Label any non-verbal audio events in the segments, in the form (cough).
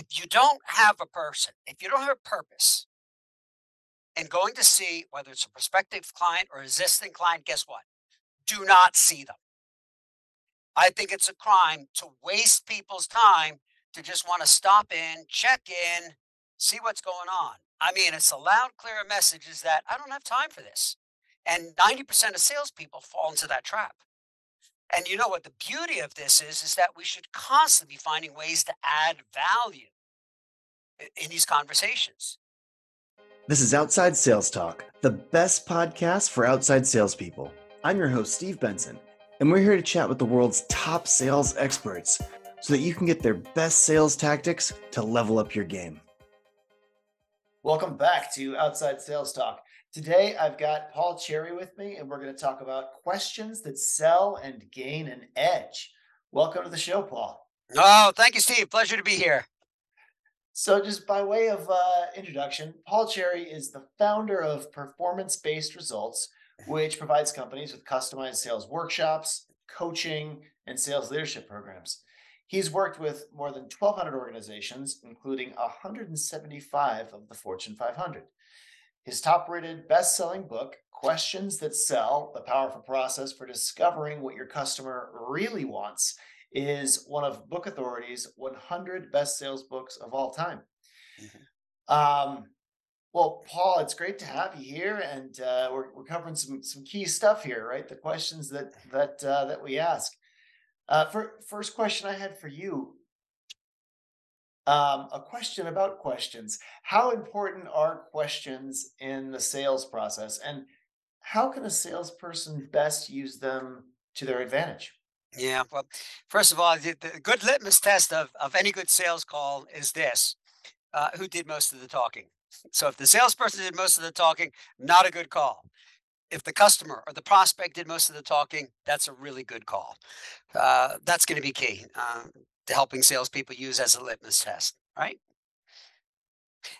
if you don't have a person, if you don't have a purpose, and going to see whether it's a prospective client or existing client, guess what? Do not see them. I think it's a crime to waste people's time to just want to stop in, check in, see what's going on. I mean, it's a loud, clear message is that I don't have time for this. And 90% of salespeople fall into that trap. And you know what the beauty of this is, is that we should constantly be finding ways to add value in these conversations. This is Outside Sales Talk, the best podcast for outside salespeople. I'm your host, Steve Benson, and we're here to chat with the world's top sales experts so that you can get their best sales tactics to level up your game. Welcome back to Outside Sales Talk. Today, I've got Paul Cherry with me, and we're going to talk about questions that sell and gain an edge. Welcome to the show, Paul. Oh, thank you, Steve. Pleasure to be here. So, just by way of uh, introduction, Paul Cherry is the founder of Performance Based Results, which provides companies with customized sales workshops, coaching, and sales leadership programs. He's worked with more than 1,200 organizations, including 175 of the Fortune 500. His top rated best selling book, Questions That Sell The Powerful Process for Discovering What Your Customer Really Wants, is one of BookAuthority's 100 best sales books of all time. Mm-hmm. Um, well, Paul, it's great to have you here, and uh, we're, we're covering some some key stuff here, right? The questions that that uh, that we ask. Uh, for, first question I had for you um, a question about questions. How important are questions in the sales process? And how can a salesperson best use them to their advantage? Yeah, well, first of all, the, the good litmus test of, of any good sales call is this uh, who did most of the talking? So if the salesperson did most of the talking, not a good call. If the customer or the prospect did most of the talking, that's a really good call. Uh, that's going to be key. Uh, helping salespeople use as a litmus test, right?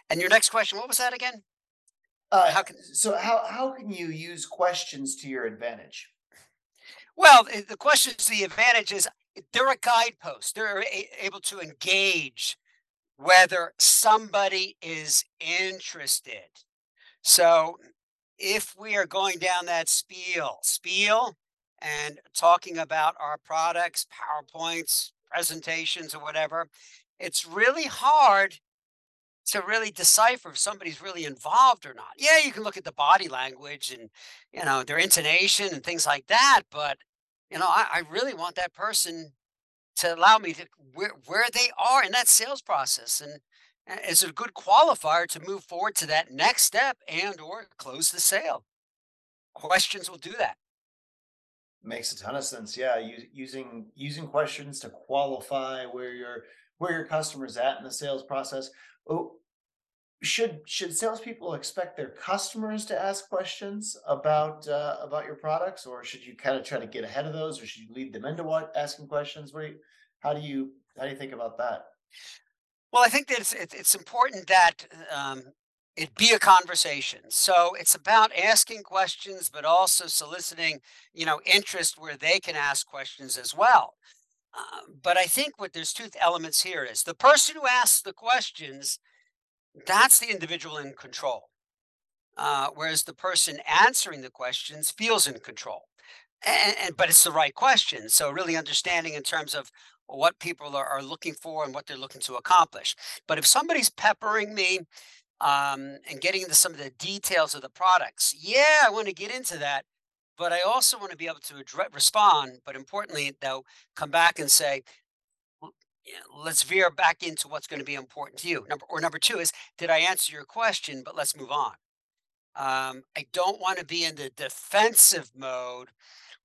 And your next question, what was that again? Uh, how can, so how, how can you use questions to your advantage? Well, the questions, the advantage is they're a guidepost. They're able to engage whether somebody is interested. So if we are going down that spiel, spiel and talking about our products, PowerPoints, presentations or whatever, it's really hard to really decipher if somebody's really involved or not. Yeah, you can look at the body language and you know their intonation and things like that, but you know, I, I really want that person to allow me to where where they are in that sales process and uh, is a good qualifier to move forward to that next step and or close the sale. Questions will do that. Makes a ton of sense. Yeah, using using questions to qualify where your where your customer's at in the sales process. Oh, should should salespeople expect their customers to ask questions about uh, about your products, or should you kind of try to get ahead of those, or should you lead them into what asking questions? You, how do you how do you think about that? Well, I think that it's it's important that um, it be a conversation. So it's about asking questions, but also soliciting, you know, interest where they can ask questions as well. Uh, but I think what there's two elements here is the person who asks the questions, that's the individual in control. Uh, whereas the person answering the questions feels in control. And, and, but it's the right question. So really understanding in terms of what people are, are looking for and what they're looking to accomplish. But if somebody's peppering me um, and getting into some of the details of the products. Yeah, I want to get into that, but I also want to be able to address, respond. But importantly, though, come back and say, let's veer back into what's going to be important to you. Number or number two is, did I answer your question? But let's move on. Um, I don't want to be in the defensive mode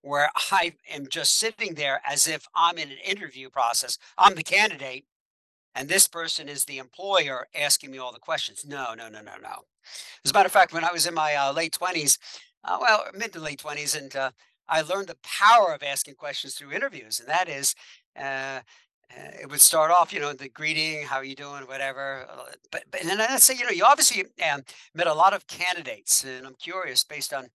where I am just sitting there as if I'm in an interview process. I'm the candidate and this person is the employer asking me all the questions. No, no, no, no, no. As a matter of fact, when I was in my uh, late 20s, uh, well, mid to late 20s, and uh, I learned the power of asking questions through interviews, and that is, uh, uh, it would start off, you know, the greeting, how are you doing, whatever. Uh, but, but and then I'd say, you know, you obviously um, met a lot of candidates, and I'm curious based on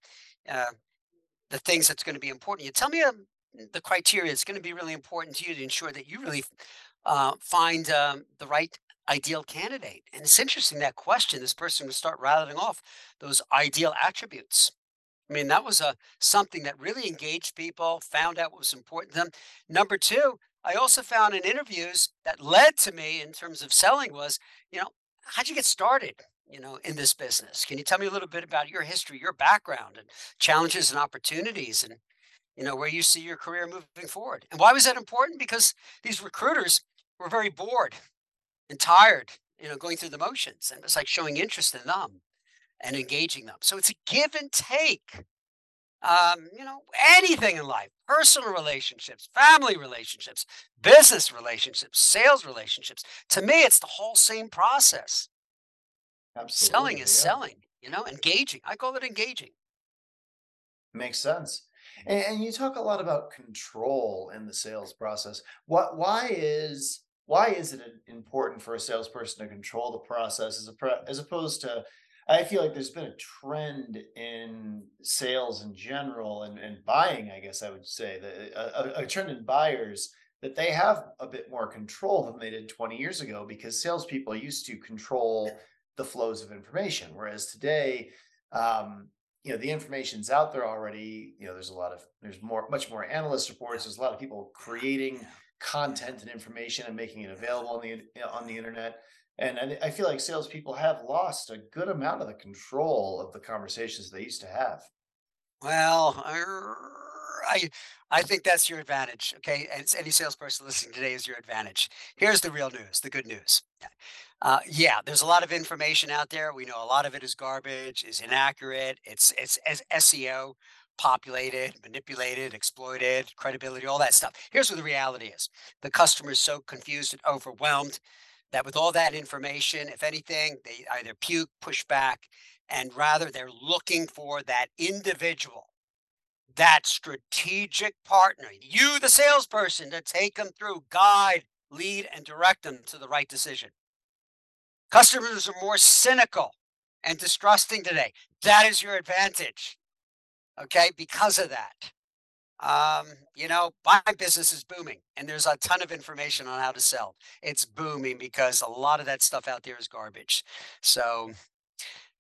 the things that's going to be important. You tell me um, the criteria that's going to be really important to you to ensure that you really uh, find um, the right ideal candidate? And it's interesting that question, this person would start rattling off those ideal attributes. I mean, that was a something that really engaged people, found out what was important to them. Number two, I also found in interviews that led to me in terms of selling was, you know, how'd you get started, you know, in this business? Can you tell me a little bit about your history, your background, and challenges and opportunities, and you know where you see your career moving forward? And why was that important? Because these recruiters were very bored and tired, you know, going through the motions, and it's like showing interest in them and engaging them. So it's a give and take. Um, you know, anything in life, personal relationships, family relationships, business relationships, sales relationships. To me, it's the whole same process. Selling is yeah. selling, you know, engaging. I call it engaging. Makes sense. And, and you talk a lot about control in the sales process. What, why is why is it important for a salesperson to control the process as a as opposed to I feel like there's been a trend in sales in general and, and buying, I guess I would say that a, a, a trend in buyers that they have a bit more control than they did 20 years ago because salespeople used to control the flows of information, whereas today um, you know the information's out there already. You know there's a lot of there's more much more analyst reports. There's a lot of people creating content and information and making it available on the on the internet and I, I feel like salespeople have lost a good amount of the control of the conversations they used to have Well, I I think that's your advantage. Okay, and it's any salesperson listening today is your advantage. Here's the real news, the good news. Uh, yeah, there's a lot of information out there. We know a lot of it is garbage, is inaccurate. It's it's as SEO populated, manipulated, exploited, credibility, all that stuff. Here's what the reality is: the customer is so confused and overwhelmed that with all that information, if anything, they either puke, push back, and rather they're looking for that individual that strategic partner, you, the salesperson, to take them through, guide, lead, and direct them to the right decision. Customers are more cynical and distrusting today. That is your advantage. Okay. Because of that. Um, you know, my business is booming and there's a ton of information on how to sell. It's booming because a lot of that stuff out there is garbage. So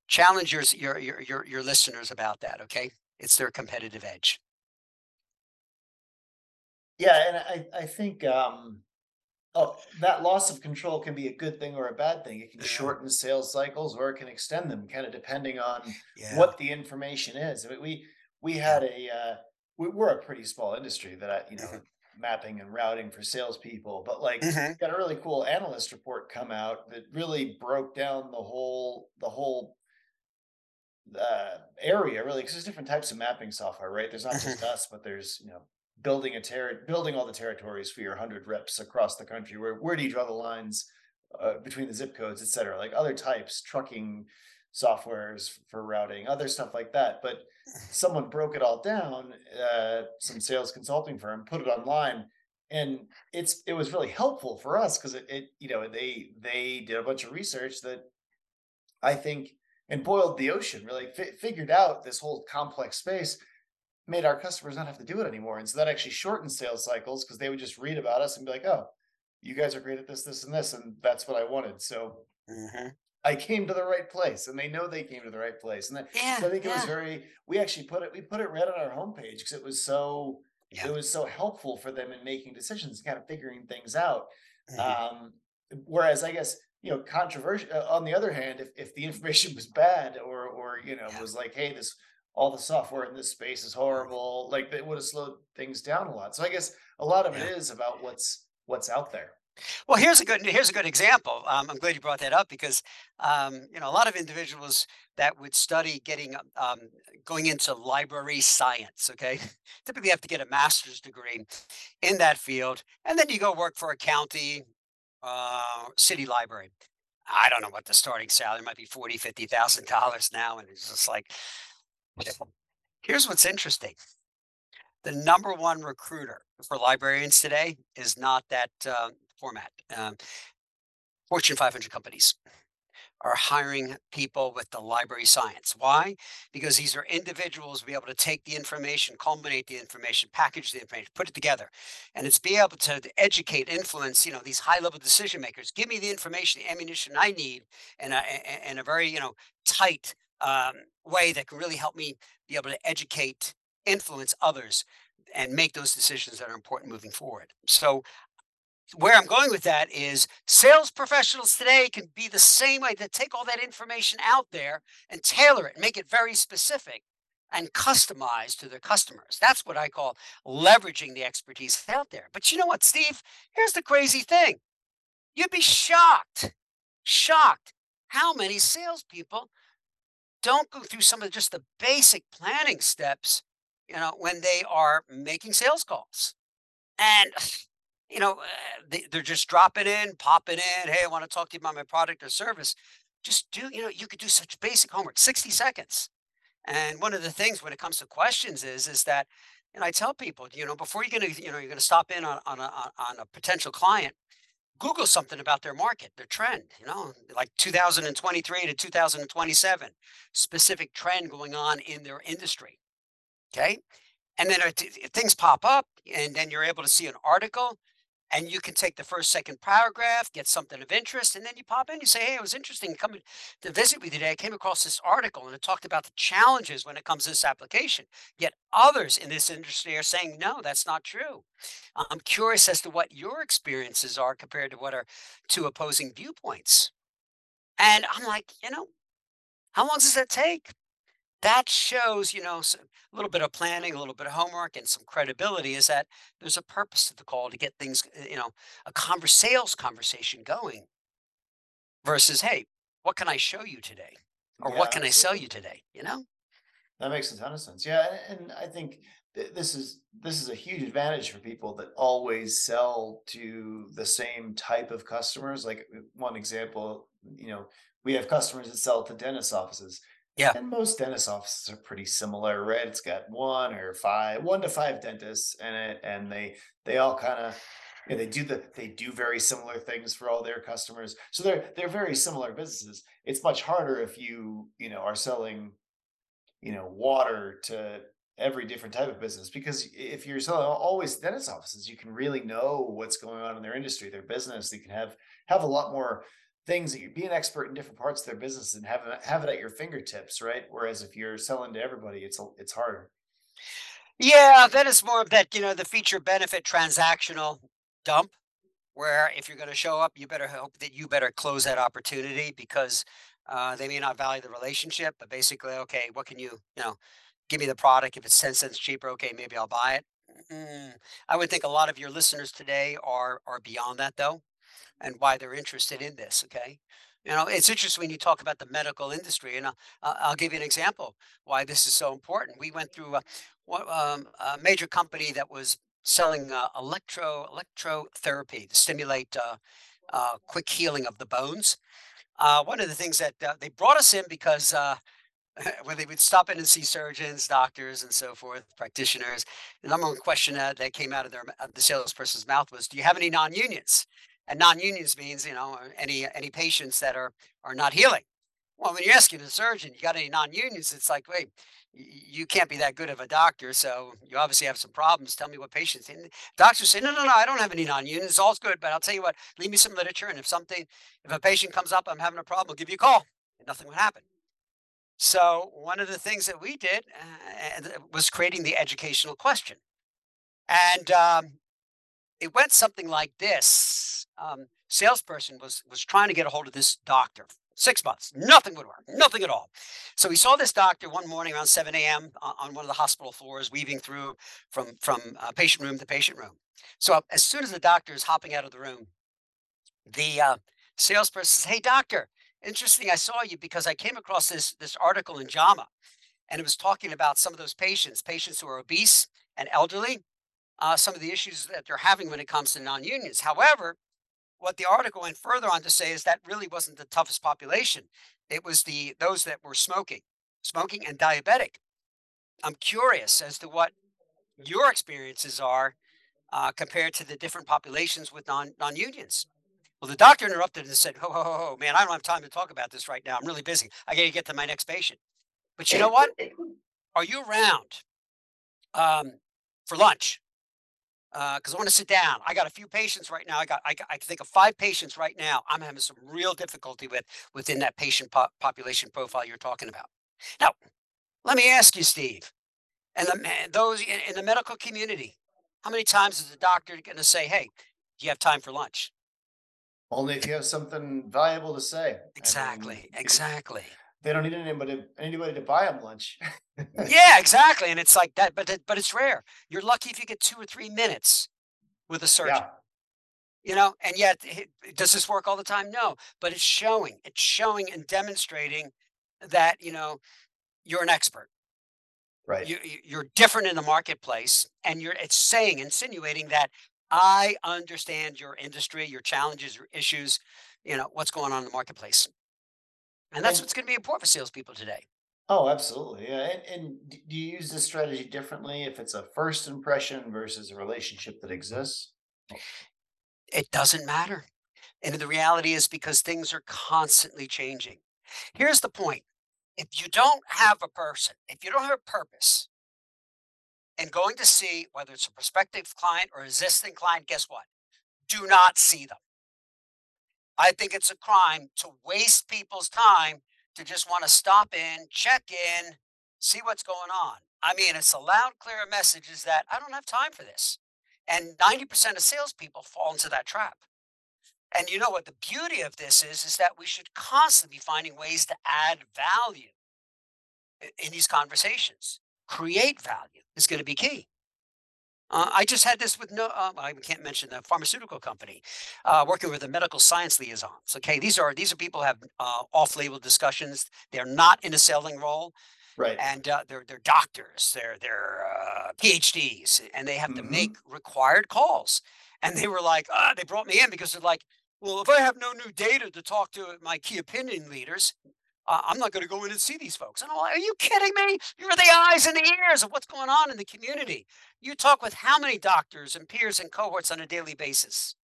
challenge your your your your, your listeners about that. Okay. It's their competitive edge. yeah and i i think um Oh, that loss of control can be a good thing or a bad thing. It can Yeah. shorten sales cycles or it can extend them, kind of depending on Yeah. what the information is. I mean, we we had a uh, we, we're a pretty small industry that I, you know, (laughs) mapping and routing for salespeople, but like Mhm. got a really cool analyst report come out that really broke down the whole the whole uh, area really because there's different types of mapping software right there's not just Mhm. us but there's you know building a ter- building all the territories for your 100 reps across the country where where do you draw the lines uh, between the zip codes et cetera like other types trucking softwares for routing other stuff like that but someone broke it all down uh, some sales consulting firm put it online and it's it was really helpful for us because it, it you know they they did a bunch of research that I think, and boiled the ocean, really fi- figured out this whole complex space, made our customers not have to do it anymore. And so that actually shortened sales cycles because they would just read about us and be like, oh, you guys are great at this, this, and this. And that's what I wanted. So Mhm. I came to the right place and they know they came to the right place. And that, Yeah. so I think it was very, we actually put it, we put it right on our homepage because it was so, Yeah. it was so helpful for them in making decisions, kind of figuring things out. Mhm. Um, whereas I guess, you know, controversial, uh, on the other hand, if, if the (laughs) information was bad or, or, you know, Yeah. was like, hey, this, all the software in this space is horrible, like that would have slowed things down a lot. So I guess a lot of it Yeah. is about what's, what's out there. Well, here's a good here's a good example. Um, I'm glad you brought that up because um, you know a lot of individuals that would study getting um, going into library science. Okay, (laughs) typically have to get a master's degree in that field, and then you go work for a county uh, city library. I don't know what the starting salary might be forty, fifty thousand dollars now, and it's just like (sighs) here's what's interesting. The number one recruiter for librarians today is not that uh, format. Um, Fortune 500 companies. are hiring people with the library science. Why? Because these are individuals be able to take the information, culminate the information, package the information, put it together. And it's be able to educate, influence, you know, these high level decision makers. Give me the information, the ammunition I need and a, in a very, you know, tight um, way that can really help me be able to educate, influence others and make those decisions that are important moving forward. So where I'm going with that is sales professionals today can be the same way to take all that information out there and tailor it, make it very specific and customized to their customers. That's what I call leveraging the expertise out there. But you know what, Steve? Here's the crazy thing. You'd be shocked, shocked how many salespeople don't go through some of just the basic planning steps, you know, when they are making sales calls. And you know, uh, they, they're just dropping in, popping in. Hey, I want to talk to you about my product or service. Just do, you know, you could do such basic homework, 60 seconds. And one of the things when it comes to questions is, is that, and I tell people, you know, before you're going to, you know, you're going to stop in on, on a, on a potential client, Google something about their market, their trend, you know, like 2023 to 2027, specific trend going on in their industry. Okay. And then things pop up, and then you're able to see an article and you can take the first second paragraph get something of interest and then you pop in you say hey it was interesting coming to visit you today. I came across this article and it talked about the challenges when it comes to this application. Yet others in this industry are saying no that's not true. I'm curious as to what your experiences are compared to what are two opposing viewpoints. And i'm like you know how long does that take that shows, you know, a little bit of planning, a little bit of homework, and some credibility is that there's a purpose to the call to get things, uh, you know, a converse, sales conversation going versus, hey, what can I show you today? Or Yeah, what can I sell you today? You know? That makes a ton of sense. Yeah, and I think th- this is this is a huge advantage for people that always sell to the same type of customers. Like one example, you know, we have customers that sell to dentist offices, Yeah. and most dentist offices are pretty similar, right? It's got one or five, one to five dentists in it, and they they all kind of yeah, they do the they do very similar things for all their customers. So they're they're very similar businesses. It's much harder if you, you know, are selling you know, water to every different type of business. Because if you're selling always dentist offices, you can really know what's going on in their industry, their business. You can have have a lot more things that you be an expert in different parts of their business and have it have it at your fingertips, right? Whereas if you're selling to everybody, it's a, it's harder. Yeah. Then it's more of that, you know, the feature benefit transactional dump where if you're going to show up, you better hope that you better close that opportunity because uh, they may not value the relationship, but basically, okay, what can you, you know, give me the product. If it's 10 cents cheaper, okay, maybe I'll buy it. Mm, I would think a lot of your listeners today are are beyond that though, and why they're interested in this. Okay, you know, it's interesting when you talk about the medical industry, and I'll, I'll give you an example why this is so important. We went through a, um, a major company that was selling uh, electro electrotherapy to stimulate uh, uh, quick healing of the bones. Uh, one of the things that uh, they brought us in because uh, (laughs) when they would stop in and see surgeons, doctors, and so forth, practitioners, the number one question that, that came out of their the salesperson's mouth was, "Do you have any non-unions?" And non-unions means you know any any patients that are are not healing. Well, when you're asking a surgeon, you got any non-unions? It's like, wait, you can't be that good of a doctor, so you obviously have some problems. Tell me what patients. And doctors say, no, no, no, I don't have any non-unions. All's good, but I'll tell you what, leave me some literature, and if something, if a patient comes up, I'm having a problem, I'll give you a call, and nothing would happen. So one of the things that we did uh, uh, was creating the educational question, and um, it went something like this: um, salesperson was was trying to get a hold of this doctor. Six months, nothing would work, nothing at all. So he saw this doctor one morning around 7 a.m. on on one of the hospital floors, weaving through from from uh, patient room to patient room. So uh, as soon as the doctor is hopping out of the room, the uh, salesperson says, "Hey, doctor, interesting. I saw you because I came across this this article in JAMA, and it was talking about some of those patients, patients who are obese and elderly, uh, some of the issues that they're having when it comes to non-unions. However, what the article went further on to say is that really wasn't the toughest population. It was the those that were smoking, smoking and diabetic. I'm curious as to what your experiences are uh, compared to the different populations with non non-unions. Well, the doctor interrupted and said, "Ho, ho, ho, ho, man, I don't have time to talk about this right now. I'm really busy. I got to get to my next patient." But you know what? Are you around um, for lunch? Uh, because I want to sit down. I got a few patients right now. I got, I, got- I can think of five patients right now. I'm having some real difficulty with within that patient po- population profile you're talking about. Now, let me ask you, Steve, and the, those in, in the medical community, how many times is the doctor going to say, "Hey, do you have time for lunch?" Only if you have something valuable to say. I mean, Exactly, exactly. They don't need anybody, anybody to buy them lunch. (laughs) Yeah, exactly. And it's like that, but but it's rare. You're lucky if you get two or three minutes with a surgeon. Yeah, You know, and yet does this work all the time? No, but it's showing. It's showing and demonstrating that you know you're an expert. right. You, you- you're different in the marketplace, and you're it's saying, insinuating that I understand your industry, your challenges, your issues. You know what's going on in the marketplace, and that's And what's going to be important for salespeople today. oh, absolutely. Yeah. And, and do you use this strategy differently if it's a first impression versus a relationship that exists? It doesn't matter. And the reality is because things are constantly changing. Here's the point. If you don't have a person, if you don't have a purpose and going to see whether it's a prospective client or existing client, guess what? Do not see them. I think it's a crime to waste people's time to just want to stop in, check in, see what's going on. I mean, it's a loud, clear message is that I don't have time for this. And 90% of salespeople fall into that trap. And you know what the beauty of this is, is that we should constantly be finding ways to add value in these conversations. Create value is going to be key. Uh, I just had this with no, uh, I can't mention the pharmaceutical company, uh, working with the medical science liaisons. Okay, these are these are people who have uh, off-label discussions. They're not in a selling role, Right. and uh, they're they're doctors, they're they're uh, PhDs, and they have to Mhm. make required calls. And they were like, ah, they brought me in because they're like, well, if I have no new data to talk to my key opinion leaders, uh, I'm not going to go in and see these folks. And I'm like, are you kidding me? You're the eyes and the ears of what's going on in the community. You talk with how many doctors and peers and cohorts on a daily basis?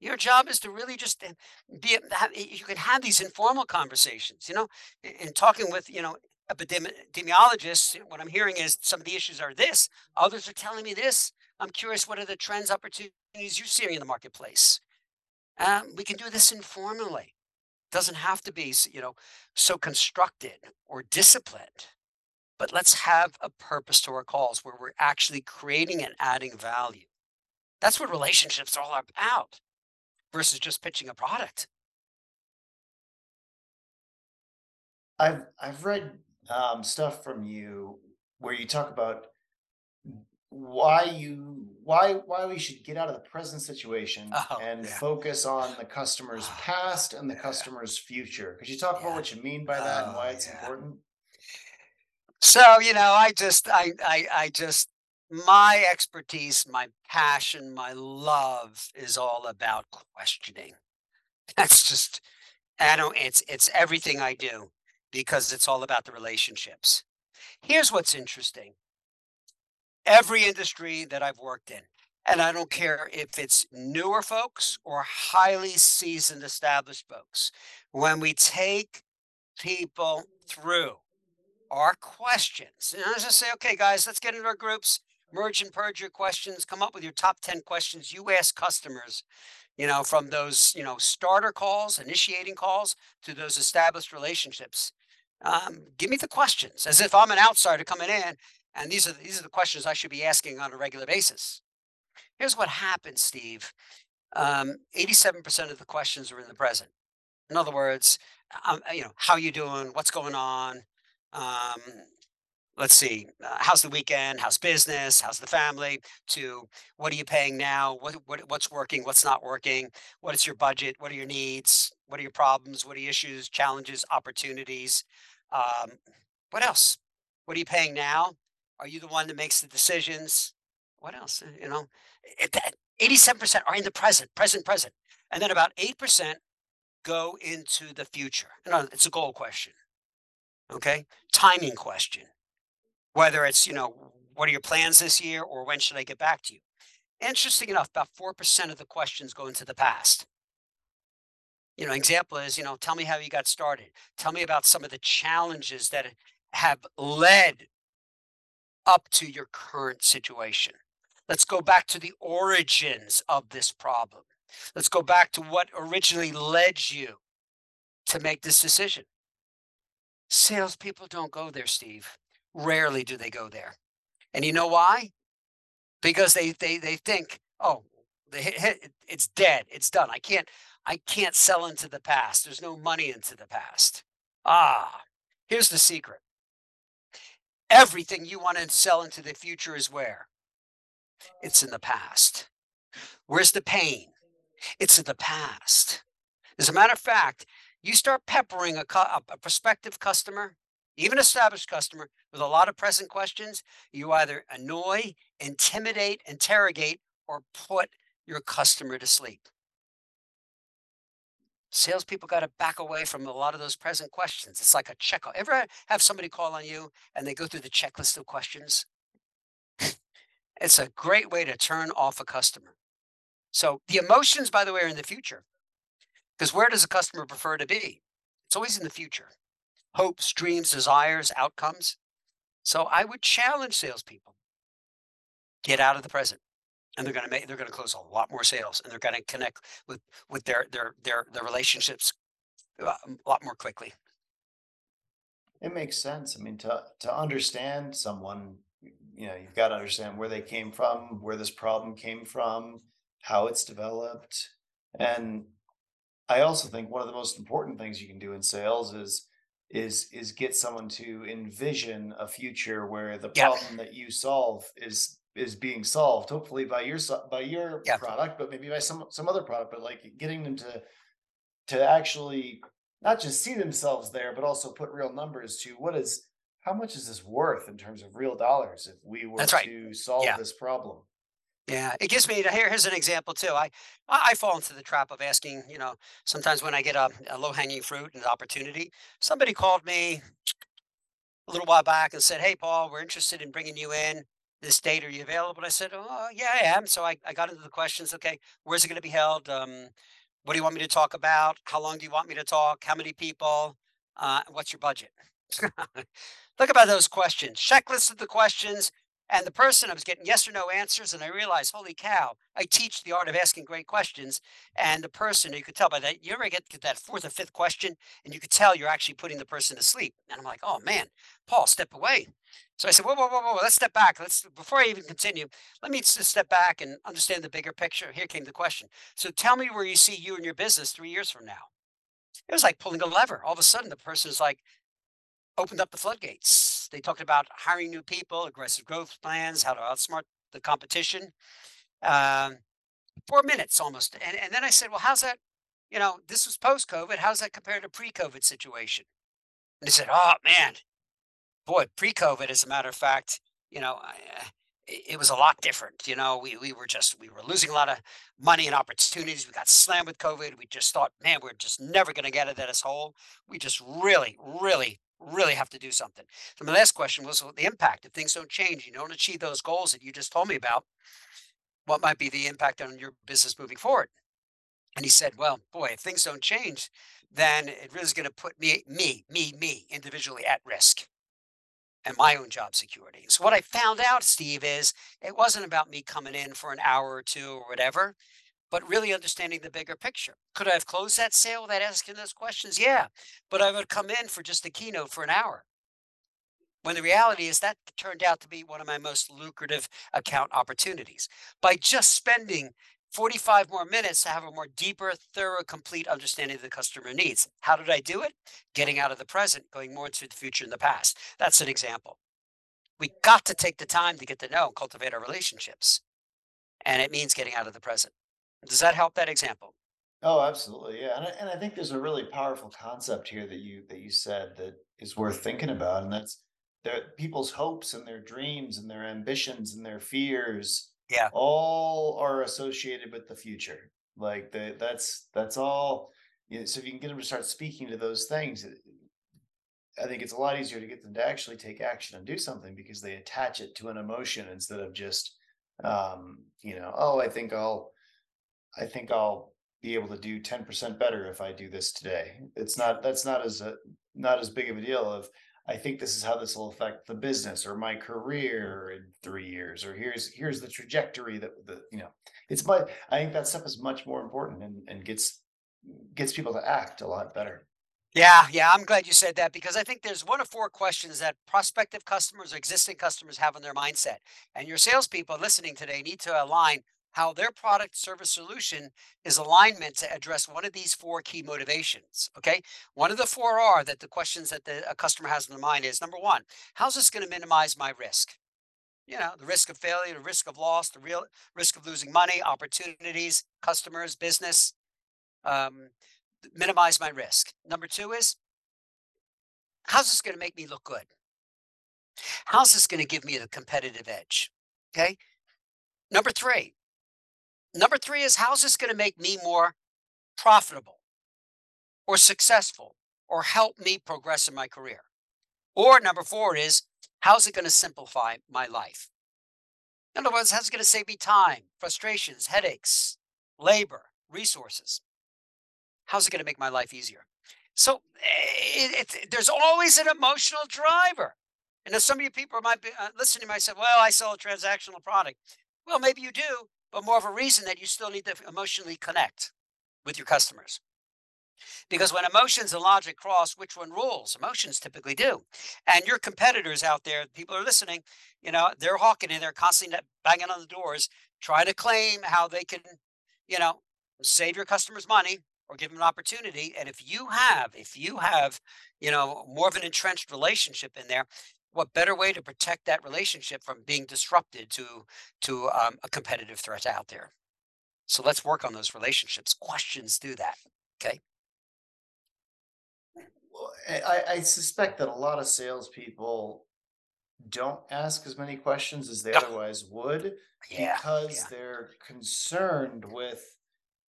Your job is to really just uh, be. You can have these informal conversations. You know, in talking with you know epidemiologists. What I'm hearing is some of the issues are this. Others are telling me this. I'm curious. What are the trends, opportunities you're seeing in the marketplace? Um, we can do this informally. Doesn't have to be, you know, so constructed or disciplined. But let's have a purpose to our calls where we're actually creating and adding value. That's what relationships are all about versus just pitching a product. I've I've read um, stuff from you where you talk about why you why why we should get out of the present situation (laughs) Oh, and yeah. focus on the (sighs) customer's Oh, past and the yeah. customer's future. Could you talk more about what you mean by that and Oh, why it's yeah. important? So, you know, I just, I, I, I just, my expertise, my passion, my love is all about questioning. (laughs) That's just, I don't, it's, it's everything I do because it's all about the relationships. Here's what's interesting. Every industry that I've worked in, and I don't care if it's newer folks or highly seasoned established folks, when we take people through our questions. And I just say, okay, guys, let's get into our groups, merge and purge your questions, come up with your top 10 questions you ask customers, you know, from those, you know, starter calls, initiating calls to those established relationships. Um, give me the questions as if I'm an outsider coming in, and these are these are the questions I should be asking on a regular basis. Here's what happens, Steve. Um, 87% of the questions are in the present. In other words, um, you know, how are you doing? What's going on? Um, let's see, uh, how's the weekend? How's business? How's the family? To what are you paying now? What, what what's working? What's not working? What is your budget? What are your needs? What are your problems? What are your issues, challenges, opportunities? Um, what else? What are you paying now? Are you the one that makes the decisions? What else? Uh, You know, it, that 87% are in the present, present, present. And then about 8% go into the future. No, it's a goal question. Okay. Timing question. Whether it's, you know, what are your plans this year or when should I get back to you? Interesting enough, about 4% of the questions go into the past. You know, example is, you know, tell me how you got started. Tell me about some of the challenges that have led up to your current situation. Let's go back to the origins of this problem. Let's go back to what originally led you to make this decision. Salespeople don't go there, Steve. Rarely do they go there. And you know why? Because they they they think, oh, it's dead. It's done. I can't I can't sell into the past. There's no money into the past. Ah, here's the secret. Everything you want to sell into the future is where? It's in the past. Where's the pain? It's in the past. As a matter of fact, you start peppering a, a prospective customer, even established customer, with a lot of present questions, you either annoy, intimidate, interrogate, or put your customer to sleep. Salespeople got to back away from a lot of those present questions. It's like a check. Ever have somebody call on you and they go through the checklist of questions? (laughs) It's a great way to turn off a customer. So the emotions, by the way, are in the future. Because where does a customer prefer to be? It's always in the future. Hopes, dreams, desires, outcomes. So I would challenge salespeople. Get out of the present. And they're gonna make they're gonna close a lot more sales and they're gonna connect with with their their their their relationships uh, a lot more quickly. It makes sense. I mean, to to understand someone, you know, you've got to understand where they came from, where this problem came from, how it's developed. And I also think one of the most important things you can do in sales is is is get someone to envision a future where the Yeah, problem that you solve is is being solved, hopefully by your by your yeah, product, but maybe by some some other product, but like getting them to to actually not just see themselves there, but also put real numbers to what is how much is this worth in terms of real dollars if we were right. to solve Yeah. this problem? Yeah, it gives me here. Here's an example too. I I I fall into the trap of asking. You know, sometimes when I get a, a low hanging fruit and opportunity, somebody called me a little while back and said, "Hey, Paul, we're interested in bringing you in this date. Are you available?" And I said, "Oh, yeah, I am." So I, I got into the questions. Okay, where's it going to be held? Um, what do you want me to talk about? How long do you want me to talk? How many people? Uh, what's your budget? (laughs) Look about those questions. Checklist of the questions. And the person I was getting yes or no answers, and I realized, holy cow, I teach the art of asking great questions. And the person, you could tell by that, you ever get to that fourth or fifth question, and you could tell you're actually putting the person to sleep. And I'm like, oh man, Paul, step away. So I said, whoa, whoa, whoa, whoa, let's step back. Let's before I even continue, let me just step back and understand the bigger picture. Here came the question. So tell me where you see you and your business three years from now. It was like pulling a lever. All of a sudden, the person is like, opened up the floodgates. They talked about hiring new people, aggressive growth plans, how to outsmart the competition. Um, four minutes almost. And, and then I said, well, how's that? You know, this was post COVID. How's that compared to pre COVID situation? And they said, oh, man, boy, pre COVID, as a matter of fact, you know, I, uh, it, was a lot different. You know, we, we were just, we were losing a lot of money and opportunities. We got slammed with COVID. We just thought, man, we're just never going to get out of this hole. We just really, really, really have to do something. So my last question was the impact. If things don't change, you don't achieve those goals that you just told me about, what might be the impact on your business moving forward? And he said, well, boy, if things don't change, then it really is going to put me, me, me, me individually at risk and my own job security. So what I found out, Steve, is it wasn't about me coming in for an hour or two or whatever, but really understanding the bigger picture. Could I have closed that sale without asking those questions? Yeah, but I would come in for just a keynote for an hour. When the reality is that turned out to be one of my most lucrative account opportunities. By just spending 45 more minutes to have a more deeper, thorough, complete understanding of the customer needs. How did I do it? Getting out of the present, going more into the future and the past. That's an example. We got to take the time to get to know and cultivate our relationships. And it means getting out of the present. Does that help that example? Oh, absolutely. Yeah. And I, and I think there's a really powerful concept here that you that you said that is worth thinking about. And that's that people's hopes and their dreams and their ambitions and their fears Yeah, all are associated with the future. Like the that's that's all you know, so if you can get them to start speaking to those things, I think it's a lot easier to get them to actually take action and do something because they attach it to an emotion instead of just um, you know, oh, I think I'll I think I'll be able to do 10% better if I do this today. It's not that's not as a not as big of a deal of I think this is how this will affect the business or my career in three years, or here's here's the trajectory that the you know it's but I think that stuff is much more important and, and gets gets people to act a lot better. Yeah, yeah, I'm glad you said that because I think there's one of four questions that prospective customers or existing customers have in their mindset. And your salespeople listening today need to align how their product, service, solution is alignment to address one of these four key motivations. Okay. One of the four are that the questions that the a customer has in their mind is number one, how's this going to minimize my risk? You know, the risk of failure, the risk of loss, the real risk of losing money, opportunities, customers, business. Um, minimize my risk. Number two is, how's this going to make me look good? How's this going to give me a competitive edge? Okay. Number three, number three is how's this going to make me more profitable or successful or help me progress in my career? Or number four is how's it going to simplify my life? In other words, how's it going to save me time, frustrations, headaches, labor, resources? How's it going to make my life easier? So it, it, there's always an emotional driver. And if some of you people might be uh, listening, might say, "Well, I sell a transactional product." Well, maybe you do, but more of a reason that you still need to emotionally connect with your customers. Because when emotions and logic cross, which one rules? Emotions typically do. And your competitors out there, people are listening, you know, they're hawking and they're constantly banging on the doors, trying to claim how they can, you know, save your customers money or give them an opportunity. And if you have, if you have, you know, more of an entrenched relationship in there, what better way to protect that relationship from being disrupted to to um, a competitive threat out there? So let's work on those relationships. Questions do that. Okay. Well, I, I suspect that a lot of salespeople don't ask as many questions as they otherwise would Yeah. because Yeah. they're concerned with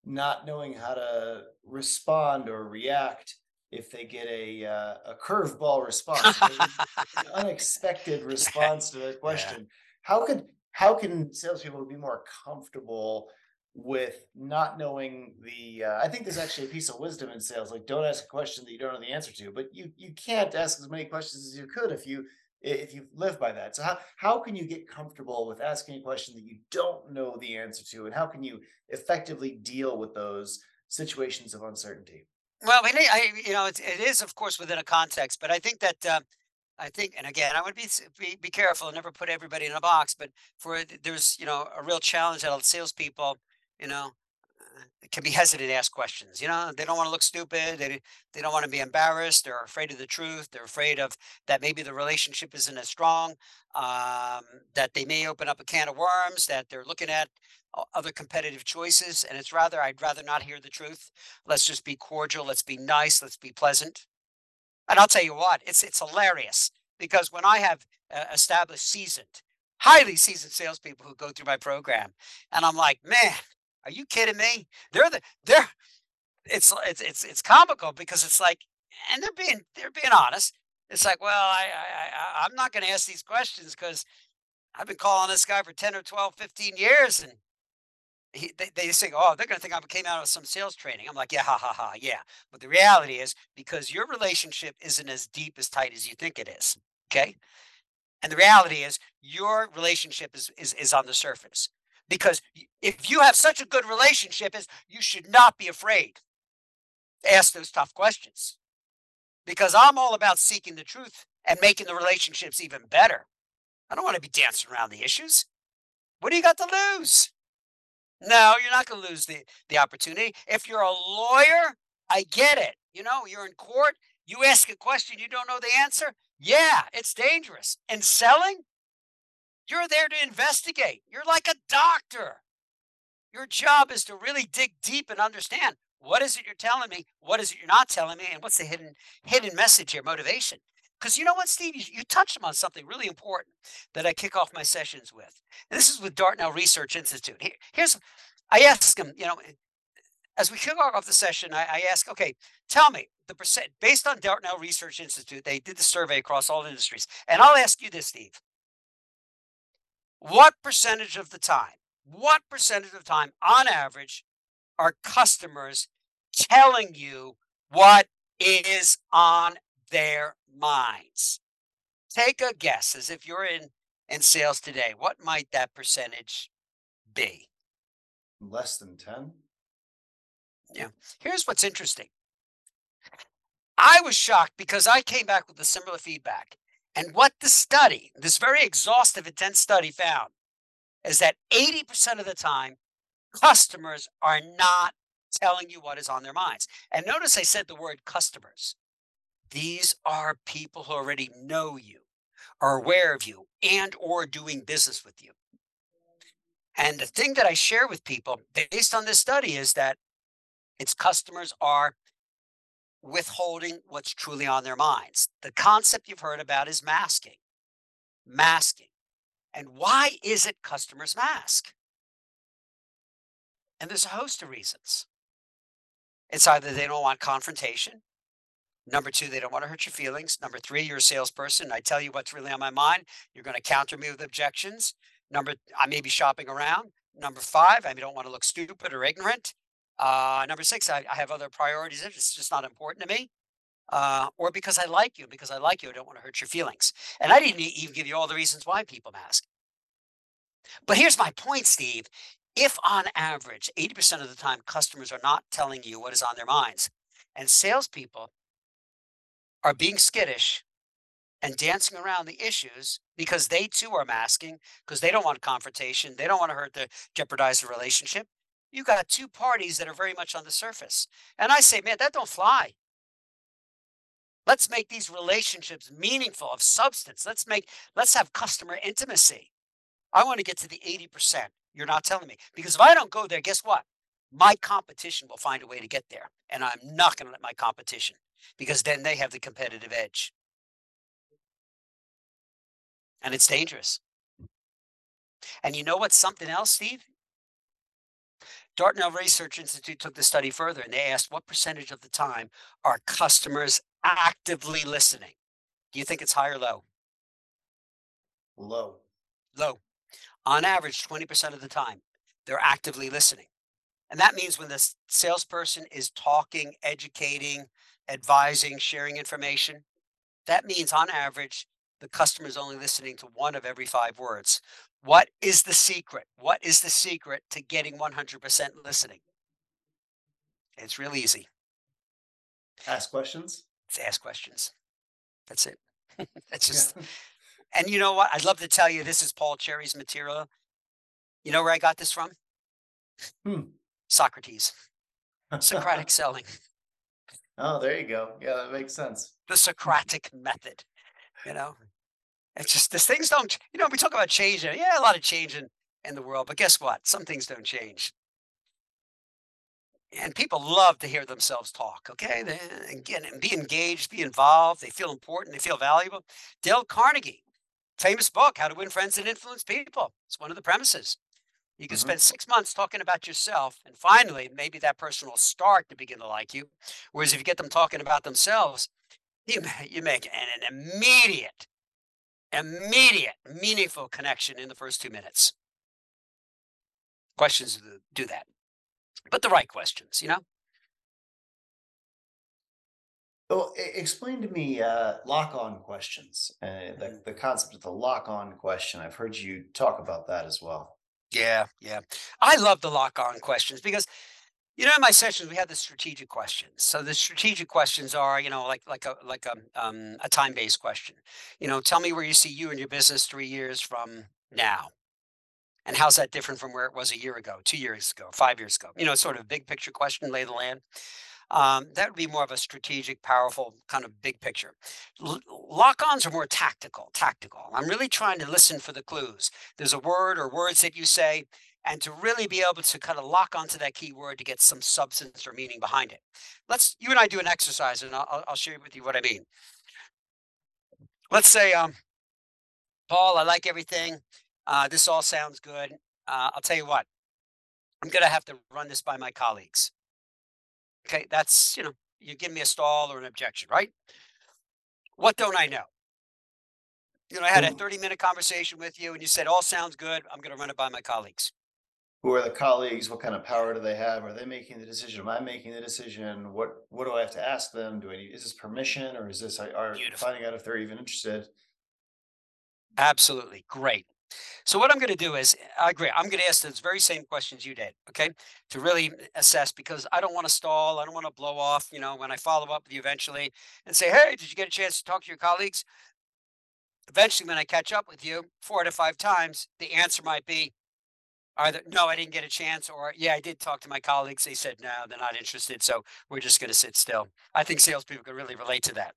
not knowing how to respond or react if they get a uh, a curveball response, (laughs) an unexpected response to (laughs) yeah. question. How could how can salespeople be more comfortable with not knowing the? Uh, I think there's actually a piece of wisdom in sales, like don't ask a question that you don't know the answer to. But you you can't ask as many questions as you could if you if you live by that. So how how can you get comfortable with asking a question that you don't know the answer to, and how can you effectively deal with those situations of uncertainty? Well, we need, I, you know, it's, it is of course within a context, but I think that uh, I think, and again, I would be be, be careful and never put everybody in a box. But for there's you know a real challenge that salespeople, you know, can be hesitant to ask questions. You know, they don't want to look stupid. They they don't want to be embarrassed. They're afraid of the truth. They're afraid of that maybe the relationship isn't as strong. Um, that they may open up a can of worms. That they're looking at other competitive choices, and it's rather I'd rather not hear the truth. Let's just be cordial. Let's be nice. Let's be pleasant. And I'll tell you what, it's it's hilarious because when I have uh, established seasoned, highly seasoned salespeople who go through my program, and I'm like, man, are you kidding me? They're the they're it's it's it's it's comical because it's like, and they're being they're being honest. It's like, well, I I, I I'm not going to ask these questions because I've been calling this guy for 10 or 12, 15 years, and he, they, they say, oh, they're going to think I came out of some sales training. I'm like, yeah, ha ha ha, yeah. But the reality is because your relationship isn't as deep as tight as you think it is. Okay. And the reality is your relationship is is, is on the surface. Because if you have such a good relationship, is you should not be afraid to ask those tough questions. Because I'm all about seeking the truth and making the relationships even better. I don't want to be dancing around the issues. What do you got to lose? No, you're not going to lose the the opportunity. If you're a lawyer, I get it. You know, you're in court, you ask a question, you don't know the answer. Yeah, it's dangerous. And selling, you're there to investigate. You're like a doctor. Your job is to really dig deep and understand what is it you're telling me, what is it you're not telling me, and what's the hidden hidden message here, motivation. Because you know what, Steve, you, you touched on something really important that I kick off my sessions with. And this is with Dartnell Research Institute. Here, here's I ask them, you know, as we kick off the session, I, I ask, okay, tell me the percent based on Dartnell Research Institute, they did the survey across all industries. And I'll ask you this, Steve. What percentage of the time, what percentage of the time on average are customers telling you what is on their minds? Take a guess as if you're in in sales today. What might that percentage be? Less than 10? Yeah. Here's what's interesting. I was shocked because I came back with a similar feedback. And what the study, this very exhaustive, intense study found, is that 80% of the time, customers are not telling you what is on their minds. And notice I said the word customers. These are people who already know you, are aware of you, and or doing business with you. And the thing that I share with people based on this study is that its customers are withholding what's truly on their minds. The concept you've heard about is masking. Masking. And why is it customers mask? And there's a host of reasons. It's either they don't want confrontation. Number two, they don't want to hurt your feelings. Number three, you're a salesperson. I tell you what's really on my mind. You're going to counter me with objections. Number, I may be shopping around. Number five, I don't want to look stupid or ignorant. Uh, number six, I, I have other priorities. It's just not important to me. Uh, or because I like you, because I like you, I don't want to hurt your feelings. And I didn't even give you all the reasons why people mask. But here's my point, Steve. If on average, 80% of the time, customers are not telling you what is on their minds, and salespeople are being skittish and dancing around the issues because they too are masking because they don't want confrontation. They don't want to hurt the jeopardize the relationship. You got two parties that are very much on the surface. And I say, man, that don't fly. Let's make these relationships meaningful of substance. Let's make let's have customer intimacy. I want to get to the 80%. You're not telling me. Because if I don't go there, guess what? My competition will find a way to get there. And I'm not going to let my competition because then they have the competitive edge. And it's dangerous. And you know what's something else, Steve? Dartnell Research Institute took the study further and they asked what percentage of the time are customers actively listening? Do you think it's high or low? Low. Low on average 20% of the time they're actively listening and that means when the salesperson is talking educating advising sharing information that means on average the customer is only listening to one of every five words what is the secret what is the secret to getting 100% listening it's real easy ask questions it's ask questions that's it (laughs) that's just yeah. And you know what? I'd love to tell you this is Paul Cherry's material. You know where I got this from? Hmm. Socrates. Socratic (laughs) selling. Oh, there you go. Yeah, that makes sense. The Socratic method. You know, it's just these things don't. You know, we talk about change. Yeah, a lot of change in, in the world, but guess what? Some things don't change. And people love to hear themselves talk. Okay, they, again, be engaged, be involved. They feel important. They feel valuable. Dale Carnegie famous book, How to Win Friends and Influence People. It's one of the premises. You can mm-hmm. spend six months talking about yourself, and finally, maybe that person will start to begin to like you. Whereas if you get them talking about themselves, you you make an, an immediate, immediate, meaningful connection in the first two minutes. Questions do that, but the right questions, you know. Well, explain to me uh, lock-on questions, uh, the, mm-hmm. the concept of the lock-on question. I've heard you talk about that as well. Yeah, yeah. I love the lock-on questions because, you know, in my sessions we have the strategic questions. So the strategic questions are, you know, like like a like a um, a time-based question. You know, tell me where you see you and your business three years from now, and how's that different from where it was a year ago, two years ago, five years ago? You know, sort of big picture question, lay the land. Um, that would be more of a strategic, powerful kind of big picture. L- lock-ons are more tactical, tactical. I'm really trying to listen for the clues. There's a word or words that you say, and to really be able to kind of lock onto that key word to get some substance or meaning behind it. Let's you and I do an exercise, and I'll, I'll share with you what I mean. Let's say, um, Paul, I like everything. Uh, this all sounds good. Uh, I'll tell you what. I'm going to have to run this by my colleagues. Okay, that's, you know, you give me a stall or an objection, right? What don't I know? You know, I had a mm-hmm. 30 minute conversation with you and you said, all sounds good. I'm going to run it by my colleagues. Who are the colleagues? What kind of power do they have? Are they making the decision? Am I making the decision? What, what do I have to ask them? Do I need, is this permission or is this, I are Beautiful. finding out if they're even interested? Absolutely. Great. So what I'm going to do is, I agree. I'm going to ask those very same questions you did, okay? To really assess because I don't want to stall. I don't want to blow off, you know, when I follow up with you eventually and say, "Hey, did you get a chance to talk to your colleagues?" Eventually, when I catch up with you four to five times, the answer might be either, "No, I didn't get a chance," or, "Yeah, I did talk to my colleagues. They said, no, they're not interested. So we're just going to sit still." I think salespeople can really relate to that.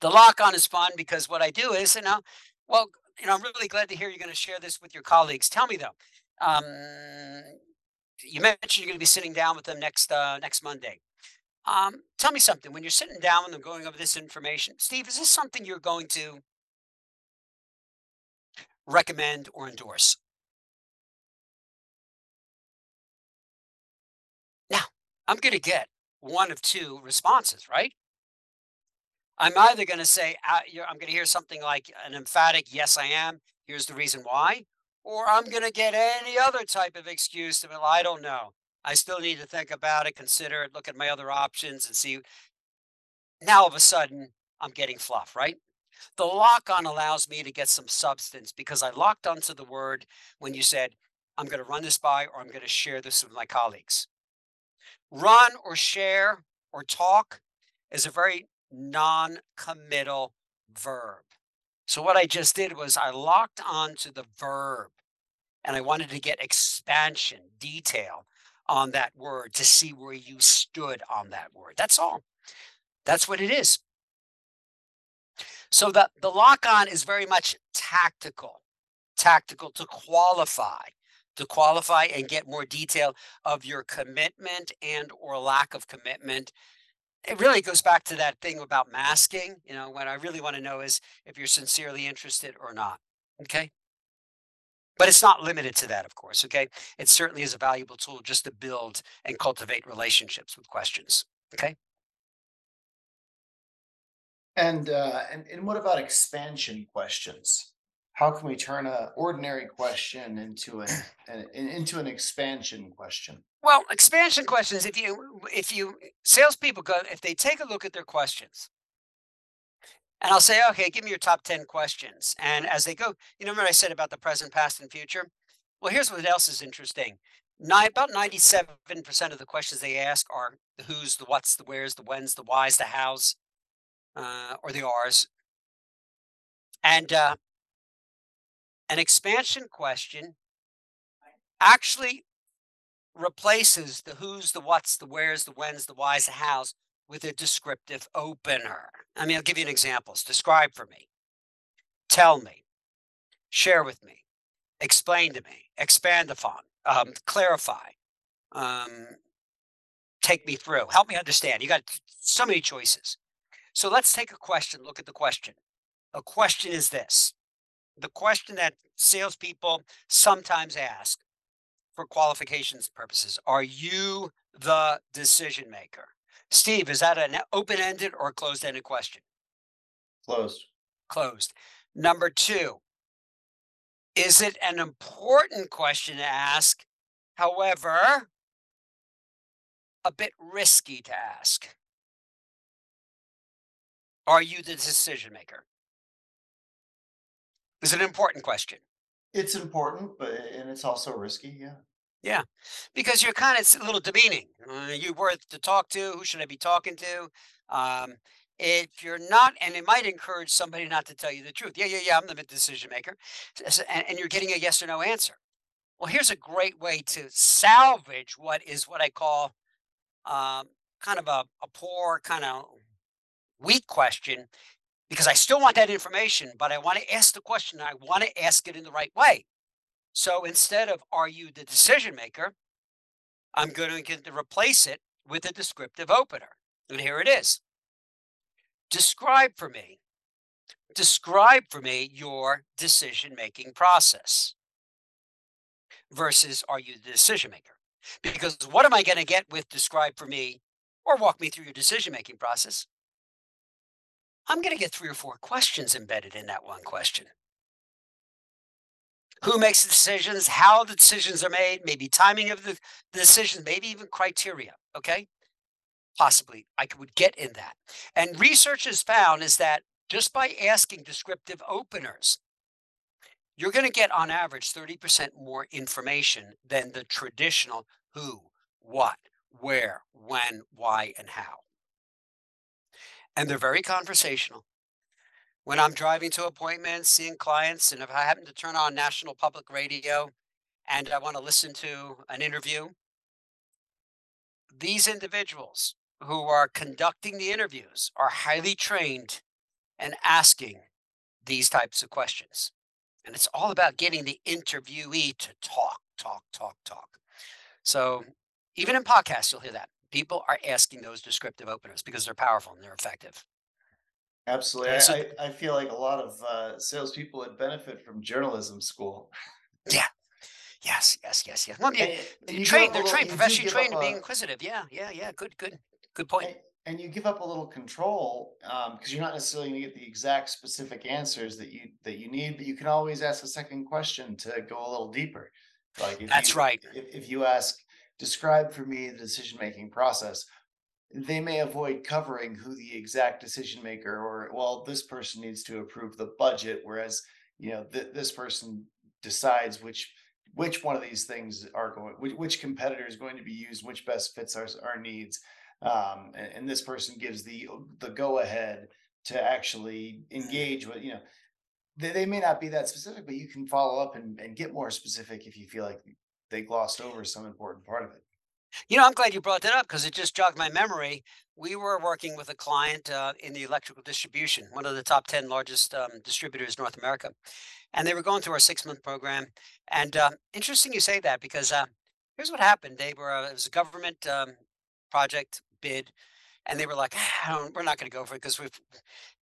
The lock on is fun because what I do is, you know, well, you know, I'm really glad to hear you're going to share this with your colleagues. Tell me though, um, you mentioned you're going to be sitting down with them next uh, next Monday. Um, tell me something. When you're sitting down with them, going over this information, Steve, is this something you're going to recommend or endorse? Now, I'm going to get one of two responses, right? I'm either going to say, uh, I'm going to hear something like an emphatic, yes, I am. Here's the reason why. Or I'm going to get any other type of excuse to well, I don't know. I still need to think about it, consider it, look at my other options and see. Now, all of a sudden, I'm getting fluff, right? The lock on allows me to get some substance because I locked onto the word when you said, I'm going to run this by or I'm going to share this with my colleagues. Run or share or talk is a very non-committal verb. So what I just did was I locked onto the verb and I wanted to get expansion, detail on that word to see where you stood on that word. That's all. That's what it is. So the, the lock on is very much tactical, tactical to qualify, to qualify and get more detail of your commitment and or lack of commitment it really goes back to that thing about masking. You know, what I really want to know is if you're sincerely interested or not. Okay. But it's not limited to that, of course. Okay. It certainly is a valuable tool just to build and cultivate relationships with questions. Okay. And, uh, and, and what about expansion questions? How can we turn a ordinary question into an, an into an expansion question? Well, expansion questions, if you if you salespeople go, if they take a look at their questions, and I'll say, okay, give me your top 10 questions. And as they go, you know what I said about the present, past, and future? Well, here's what else is interesting. Nine, about 97% of the questions they ask are the who's, the what's, the where's, the when's, the why's, the how's, uh, or the R's. And uh, an expansion question actually replaces the who's, the what's, the where's, the when's, the why's, the how's with a descriptive opener. I mean, I'll give you an example. Describe for me, tell me, share with me, explain to me, expand upon, um, clarify, um, take me through, help me understand. You got so many choices. So let's take a question, look at the question. A question is this the question that salespeople sometimes ask for qualifications purposes. Are you the decision maker? Steve, is that an open-ended or closed-ended question? Closed. Closed. Number two, is it an important question to ask? However, a bit risky to ask. Are you the decision maker? Is an important question? It's important, but and it's also risky. Yeah. Yeah, because you're kind of a little demeaning. Uh, you worth to talk to? Who should I be talking to? Um, if you're not, and it might encourage somebody not to tell you the truth. Yeah, yeah, yeah. I'm the decision maker, and, and you're getting a yes or no answer. Well, here's a great way to salvage what is what I call um, kind of a, a poor, kind of weak question, because I still want that information, but I want to ask the question. I want to ask it in the right way. So instead of are you the decision maker, I'm going to replace it with a descriptive opener. And here it is. Describe for me. Describe for me your decision making process versus are you the decision maker? Because what am I going to get with describe for me or walk me through your decision making process? I'm going to get three or four questions embedded in that one question. Who makes the decisions, how the decisions are made, maybe timing of the, the decision, maybe even criteria. Okay. Possibly I would get in that. And research has found is that just by asking descriptive openers, you're going to get on average 30% more information than the traditional who, what, where, when, why, and how. And they're very conversational. When I'm driving to appointments, seeing clients, and if I happen to turn on national public radio and I want to listen to an interview, these individuals who are conducting the interviews are highly trained and asking these types of questions. And it's all about getting the interviewee to talk, talk, talk, talk. So even in podcasts, you'll hear that. People are asking those descriptive openers because they're powerful and they're effective. Absolutely. I, so, I, I feel like a lot of uh, salespeople would benefit from journalism school. yeah, yes, yes, yes, yes. Well, you, And, and you you train, they're trained, professionally trained to be inquisitive. Yeah, yeah, yeah. Good, good, good point. and, and you give up a little control um, because you're not necessarily going to get the exact specific answers that you that you need, but you can always ask a second question to go a little deeper. Like if That's you right. if, if you ask, describe for me the decision making process, they may avoid covering who the exact decision maker or well, this person needs to approve the budget, whereas you know th- this person decides which which one of these things are going which, which competitor is going to be used, which best fits our our needs. Um, and, and this person gives the the go ahead to actually engage with you know they, they may not be that specific but you can follow up and, and get more specific if you feel like they glossed over some important part of it You know, I'm glad you brought that up because it just jogged my memory. We were working with a client uh, in the electrical distribution, one of the top 10 largest um, distributors in North America. And they were going through our six month program. And uh, interesting you say that because uh, here's what happened. They were, uh, it was a government um, project bid. And they were like, "Ah, we're not going to go for it because we've,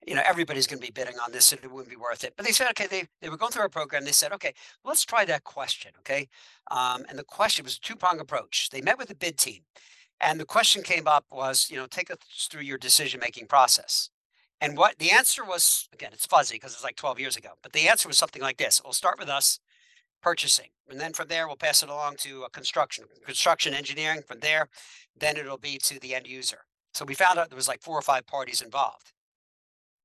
you know, everybody's going to be bidding on this and it wouldn't be worth it. But they said, okay, they, they were going through our program. They said, okay, let's try that question. Okay. Um, and the question was a two prong approach. They met with the bid team and the question came up was, you know, take us through your decision making process. And what the answer was, again, it's fuzzy because it's like 12 years ago, but the answer was something like this. We'll start with us purchasing. And then from there, we'll pass it along to construction, construction engineering. From there, then it'll be to the end user. So we found out there was like four or five parties involved.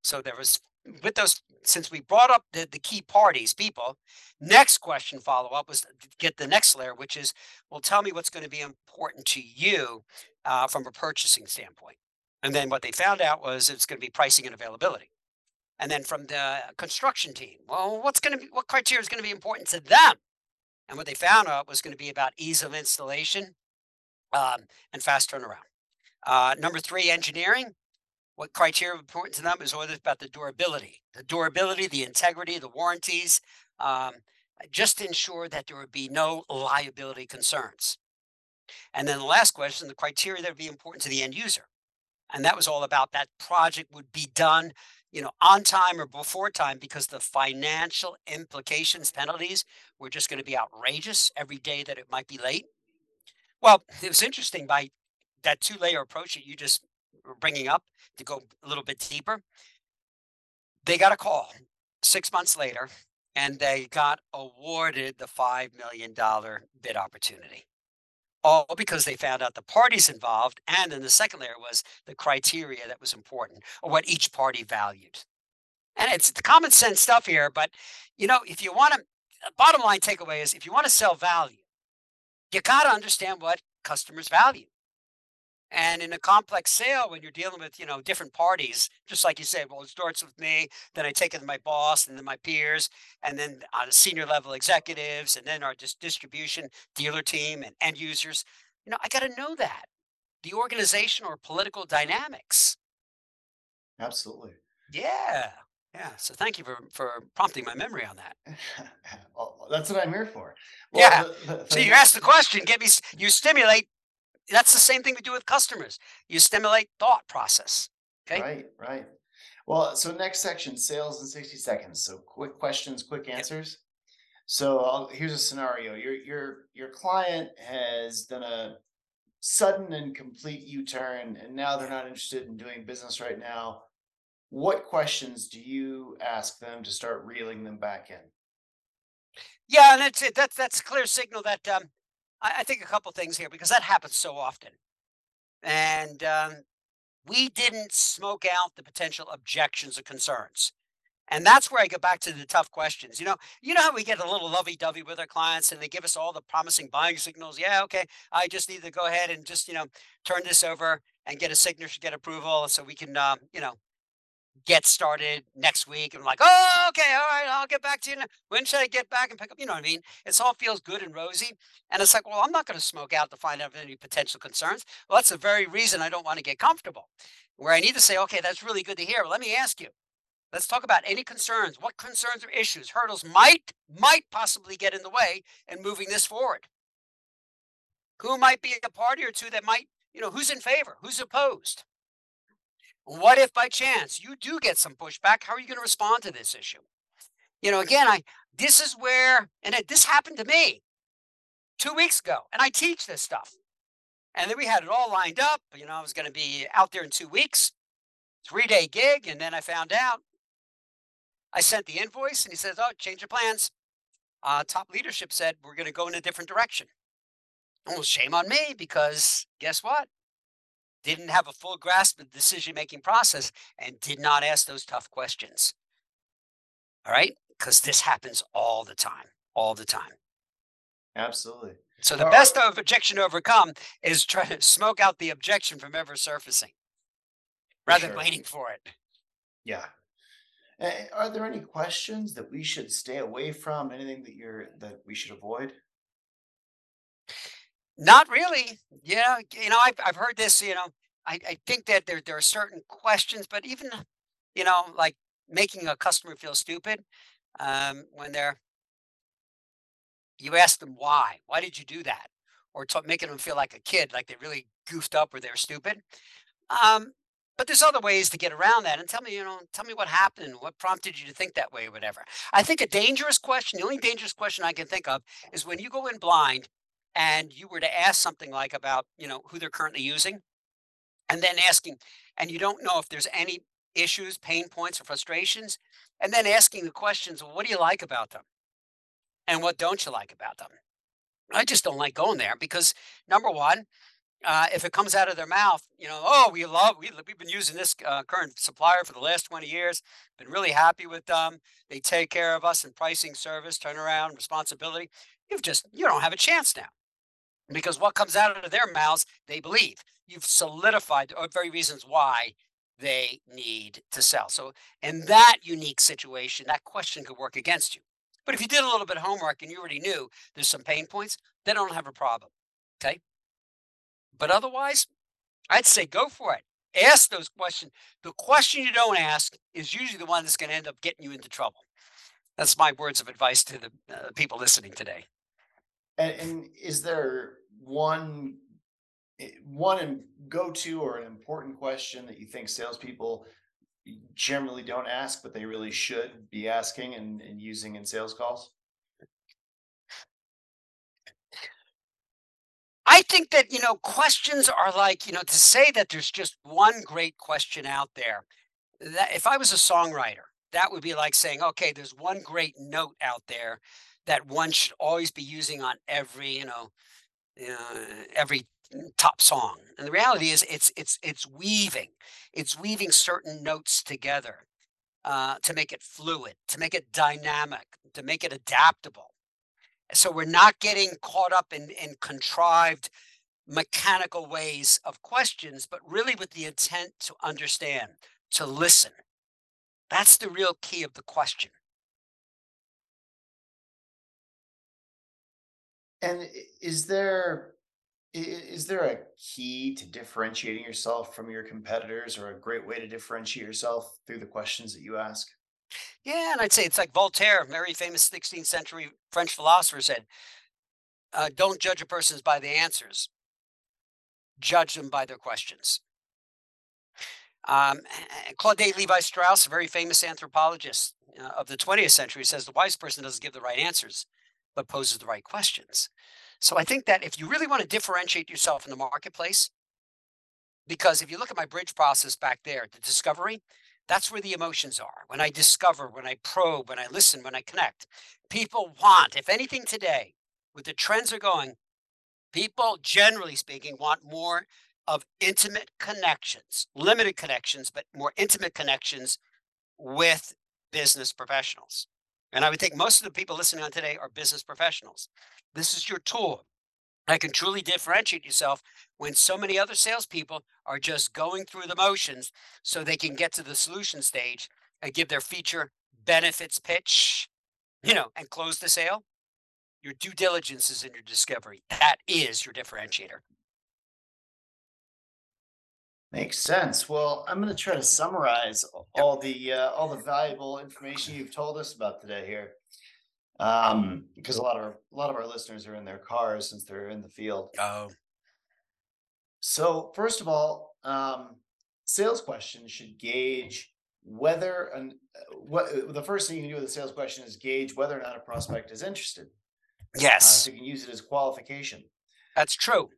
So there was with those since we brought up the, the key parties, people. Next question follow up was get the next layer, which is, well, tell me what's going to be important to you uh, from a purchasing standpoint. And then what they found out was it's going to be pricing and availability. And then from the construction team, well, what's going to be what criteria is going to be important to them? And what they found out was going to be about ease of installation um, and fast turnaround. Uh, number three, engineering. What criteria are important to them is always about the durability, the durability, the integrity, the warranties, um, just to ensure that there would be no liability concerns. And then the last question, the criteria that would be important to the end user. And that was all about that project would be done, you know, on time or before time because the financial implications, penalties were just going to be outrageous every day that it might be late. Well, it was interesting by that two layer approach that you just were bringing up to go a little bit deeper. They got a call six months later and they got awarded the $5 million bid opportunity. All because they found out the parties involved. And then the second layer was the criteria that was important or what each party valued. And it's the common sense stuff here. But, you know, if you want to, uh, bottom line takeaway is if you want to sell value, you got to understand what customers value. And in a complex sale, when you're dealing with, you know, different parties, just like you said, well, it starts with me, then I take it to my boss, and then my peers, and then on senior level executives, and then our dis- distribution dealer team and end users. You know, I got to know that the organization or political dynamics. absolutely Yeah, yeah. So thank you for for prompting my memory on that. (laughs) Well, that's what i'm here for well Yeah. the, the, So the you ask the question, get me. You stimulate. That's the same thing we do with customers. You stimulate thought process. Okay. right right well so next section sales in 60 seconds so quick questions quick Yep. answers So I'll, here's a scenario. Your your your client has done a sudden and complete U-turn, and now they're not interested in doing business right now. What questions do you ask them to start reeling them back in? Yeah, and that's it. That's that's a clear signal that um, I, I think a couple things here because that happens so often, and um, we didn't smoke out the potential objections or concerns. And that's where I go back to the tough questions. You know, you know how we get a little lovey-dovey with our clients and they give us all the promising buying signals. Yeah, okay. I just need to go ahead and just, you know, turn this over and get a signature, get approval so we can um, you know, get started next week. And I'm like, oh, okay, all right, I'll get back to you. now. When should I get back and pick up? You know what I mean? It all feels good and rosy. And it's like, well, I'm not going to smoke out to find out any potential concerns. Well, that's the very reason I don't want to get comfortable. Where I need to say, okay, that's really good to hear. But let me ask you, let's talk about any concerns. What concerns or issues, hurdles might might possibly get in the way in moving this forward? Who might be a party or two that might, you know, who's in favor? Who's opposed? What if by chance you do get some pushback? How are you going to respond to this issue? You know, again, I this is where and it, this happened to me two weeks ago, and I teach this stuff. And then we had it all lined up. You know, I was going to be out there in two weeks, three day gig, and then I found out. I sent the invoice, and he says, "Oh, change of plans." Uh, top leadership said we're going to go in a different direction. Well, shame on me because guess what? Didn't have a full grasp of the decision making process and did not ask those tough questions. All right. Because this happens all the time, all the time. Absolutely. So the best of objection to overcome is try to smoke out the objection from ever surfacing rather sure. than waiting for it. Yeah. Are there any questions that we should stay away from? Anything that you're that we should avoid? Not really. Yeah, you know, I've I've heard this, you know, I I think that there there are certain questions, but even, you know, like making a customer feel stupid, um, when they're you ask them why. Why did you do that? Or to making them feel like a kid, like they really goofed up or they're stupid. Um, but there's other ways to get around that. And tell me, you know, tell me what happened, what prompted you to think that way, or whatever. I think a dangerous question, the only dangerous question I can think of is when you go in blind and you were to ask something like about, you know, who they're currently using, and then asking, and you don't know if there's any issues, pain points, or frustrations, and then asking the questions, well, what do you like about them? And what don't you like about them? I just don't like going there because number one, uh, if it comes out of their mouth, you know, oh, we love, we, we've been using this uh, current supplier for the last 20 years, been really happy with them. They take care of us in pricing, service, turnaround, responsibility. You've just, you don't have a chance now because what comes out of their mouths, they believe. You've solidified the very reasons why they need to sell. So, in that unique situation, that question could work against you. But if you did a little bit of homework and you already knew there's some pain points, they don't have a problem. Okay. But otherwise, I'd say go for it. Ask those questions. The question you don't ask is usually the one that's going to end up getting you into trouble. That's my words of advice to the uh, people listening today. And, and is there one eh, one and go to or an important question that you think salespeople generally don't ask, but they really should be asking and, and using in sales calls? I think that, you know, questions are like, you know, to say that there's just one great question out there. That if I was a songwriter, that would be like saying, okay, there's one great note out there that one should always be using on every, you know, uh, every top song. And the reality is, it's it's it's weaving, it's weaving certain notes together uh, to make it fluid, to make it dynamic, to make it adaptable. So we're not getting caught up in in contrived mechanical ways of questions, but really with the intent to understand, to listen. That's the real key of the question. And is there is there a key to differentiating yourself from your competitors or a great way to differentiate yourself through the questions that you ask? Yeah, and I'd say it's like Voltaire, very famous 16th century French philosopher said, uh, don't judge a person by the answers, judge them by their questions. Um, Claude Levi Strauss, a very famous anthropologist uh, of the 20th century, says the wise person doesn't give the right answers, but poses the right questions. So I think that if you really want to differentiate yourself in the marketplace, because if you look at my bridge process back there, the discovery, That's where the emotions are. When I discover, when I probe, when I listen, when I connect. People want, if anything today, with the trends are going, people generally speaking want more of intimate connections, limited connections, but more intimate connections with business professionals. And I would think most of the people listening on today are business professionals. This is your tool. I can truly differentiate yourself when so many other salespeople are just going through the motions so they can get to the solution stage and give their feature benefits pitch, you know, and close the sale. Your due diligence is in your discovery. That is your differentiator. Makes sense. Well, I'm going to try to summarize all the uh, all the valuable information you've told us about today here, um, because a lot of our, a lot of our listeners are in their cars since they're in the field. Oh, So first of all, um, sales questions should gauge whether and uh, what the first thing you can do with a sales question is gauge whether or not a prospect is interested. Uh, yes, so you can use it as qualification. that's true.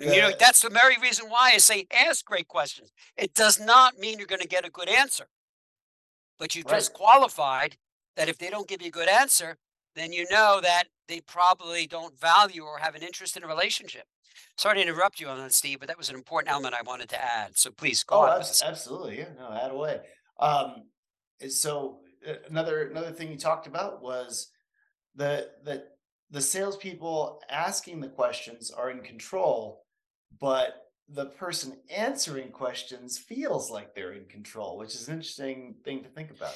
And you know, that's the very reason why I say ask great questions. It does not mean you're going to get a good answer, but you just Right. qualified that if they don't give you a good answer, then you know that they probably don't value or have an interest in a relationship. Sorry to interrupt you on that, Steve, but that was an important element I wanted to add. So please go Oh, on. absolutely. Yeah, no, add away. Um, so uh, another another thing you talked about was the the the salespeople asking the questions are in control, but the person answering questions feels like they're in control, which is an interesting thing to think about.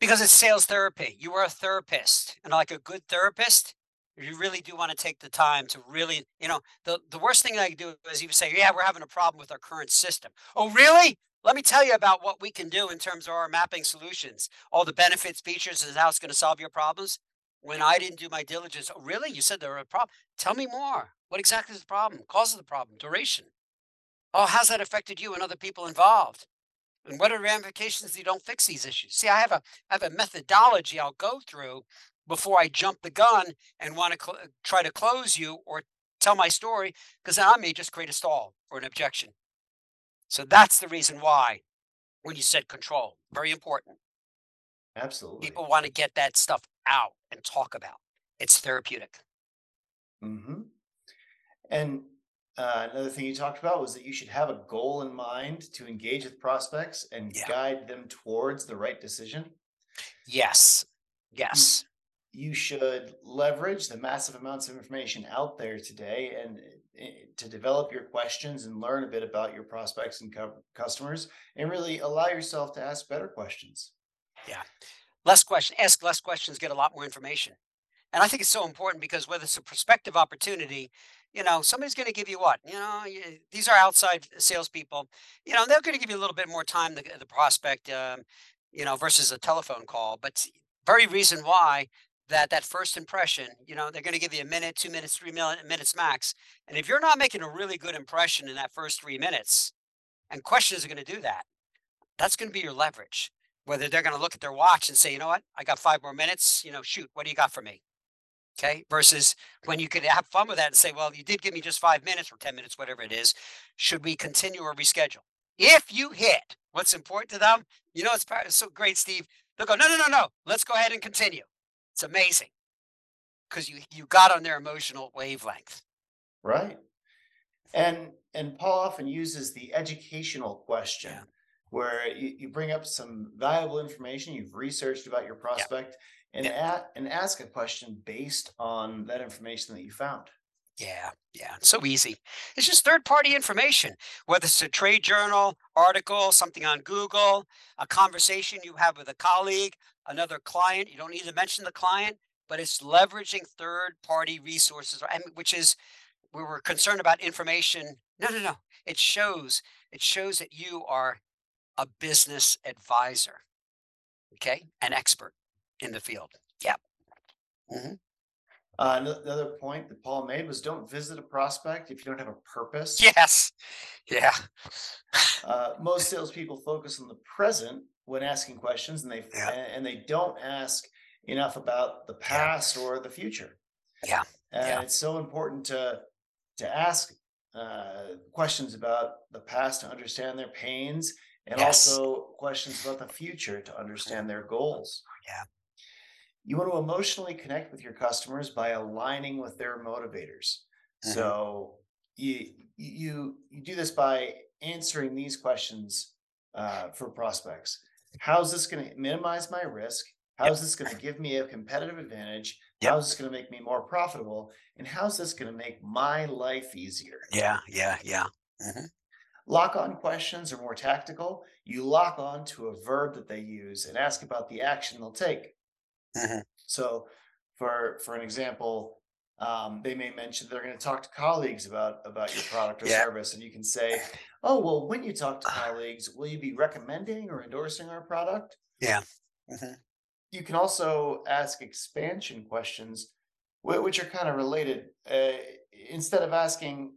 Because it's sales therapy. You are a therapist, and like a good therapist, you really do want to take the time to really, you know, the, the worst thing I could do is even say, Yeah, we're having a problem with our current system. Oh, really? Let me tell you about what we can do in terms of our mapping solutions, all the benefits, features, and how it's going to solve your problems. When I didn't do my diligence, oh, really? You said there were a problem. Tell me more. What exactly is the problem? Cause of the problem, duration. Oh, how's that affected you and other people involved? And what are the ramifications if you don't fix these issues? See, I have a I have a methodology I'll go through before I jump the gun and want to cl- try to close you or tell my story because I may just create a stall or an objection. So that's the reason why when you said control, very important. Absolutely. People want to get that stuff out and talk about. It's therapeutic. hmm And uh, another thing you talked about was that you should have a goal in mind to engage with prospects and Yeah. guide them towards the right decision. Yes. Yes. You should leverage the massive amounts of information out there today and eh, to develop your questions and learn a bit about your prospects and cu- customers and really allow yourself to ask better questions. Yeah. Less question ask less questions get a lot more information and i think it's so important because whether it's a prospective opportunity you know somebody's going to give you what you know these are outside salespeople you know they're going to give you a little bit more time the, the prospect um, you know versus a telephone call but very reason why that that first impression you know they're going to give you a minute two minutes three minutes max and if you're not making a really good impression in that first three minutes and questions are going to do that that's going to be your leverage whether they're going to look at their watch and say, you know what, I got five more minutes, you know, shoot, what do you got for me? Okay. Versus when you could have fun with that and say, well, you did give me just five minutes or 10 minutes, whatever it is. Should we continue or reschedule? If you hit what's important to them, you know, it's, it's so great, Steve. They'll go, no, no, no, no, let's go ahead and continue. It's amazing because you, you got on their emotional wavelength. Right. And and Paul often uses the educational question Yeah. where you, you bring up some valuable information you've researched about your prospect and a- and ask a question based on that information that you found. Yeah, yeah, so easy. It's just third party information, whether it's a trade journal, article, something on Google, a conversation you have with a colleague, another client. You don't need to mention the client, but it's leveraging third party resources, which is we were concerned about information. No, no, no. It shows it shows that you are a business advisor, okay, an expert in the field. Yep. Mhm. Uh, ano- another point that Paul made was don't visit a prospect if you don't have a purpose. Yes. Yeah. (laughs) Uh, most salespeople focus on the present when asking questions, and they Yeah. and they don't ask enough about the past or the future. Yeah. And Yeah. it's so important to to ask uh, questions about the past to understand their pains and Yes. also questions about the future to understand their goals. Yeah. You want to emotionally connect with your customers by aligning with their motivators. Mhm. So you you you do this by answering these questions uh, for prospects. How's this going to minimize my risk? How's this going to give me a competitive advantage? Yep. How's this going to make me more profitable? And how's this going to make my life easier? Yeah, yeah, yeah. Mhm. Lock on questions are more tactical. You lock on to a verb that they use and ask about the action they'll take. Mhm. So, for for an example, um, they may mention they're going to talk to colleagues about about your product or Yeah. service, and you can say, "Oh, well, when you talk to colleagues, will you be recommending or endorsing our product?" Yeah. Mhm. You can also ask expansion questions, which are kind of related. Uh, instead of asking,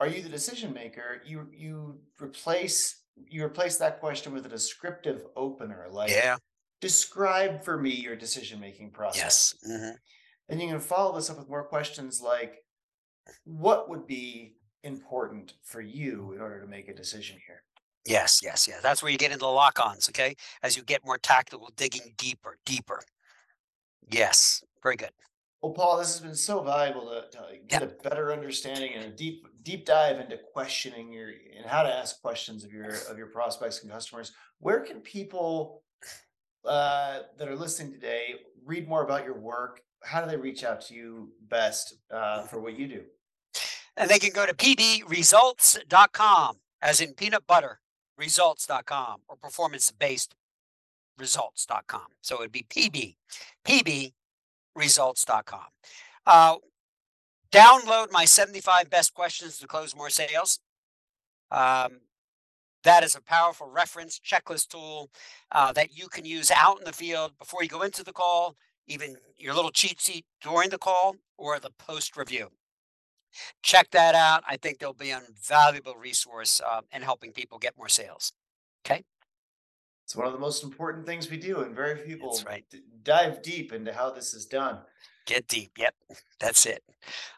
"Are you the decision maker?" you you replace you replace that question with a descriptive opener, like Yeah. "Describe for me your decision making process." Yes. Mhm. And you can follow this up with more questions like, "What would be important for you in order to make a decision here?" Yes, yes, yes. That's where you get into the lock-ons, okay? As you get more tactical, digging deeper, deeper. Yes. Very good. Well, Paul, this has been so valuable to, to get a better understanding and a deep deep dive into questioning your and how to ask questions of your of your prospects and customers. Where can people uh, that are listening today read more about your work? How do they reach out to you best uh, for what you do? And they can go to pbresults.com, as in peanut butter results.com or performance based results.com. So it'd be pb, pbresults.com. Uh, download my 75 best questions to close more sales. Um, that is a powerful reference checklist tool uh, that you can use out in the field before you go into the call, even your little cheat sheet during the call or the post review. Check that out. I think there'll be an invaluable resource uh, in helping people get more sales. Okay. It's one of the most important things we do, and very few people right. d- dive deep into how this is done. Get deep. Yep. That's it.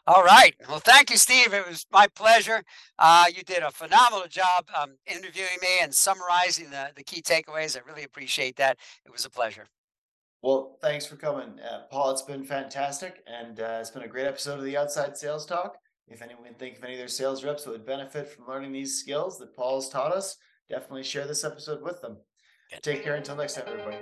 All right. Well, thank you, Steve. It was my pleasure. Uh, you did a phenomenal job um, interviewing me and summarizing the, the key takeaways. I really appreciate that. It was a pleasure. Well, thanks for coming, uh, Paul. It's been fantastic, and uh, it's been a great episode of the Outside Sales Talk. If anyone think of any of their sales reps that would benefit from learning these skills that Paul's taught us, definitely share this episode with them. Good. Take care until next time, everybody.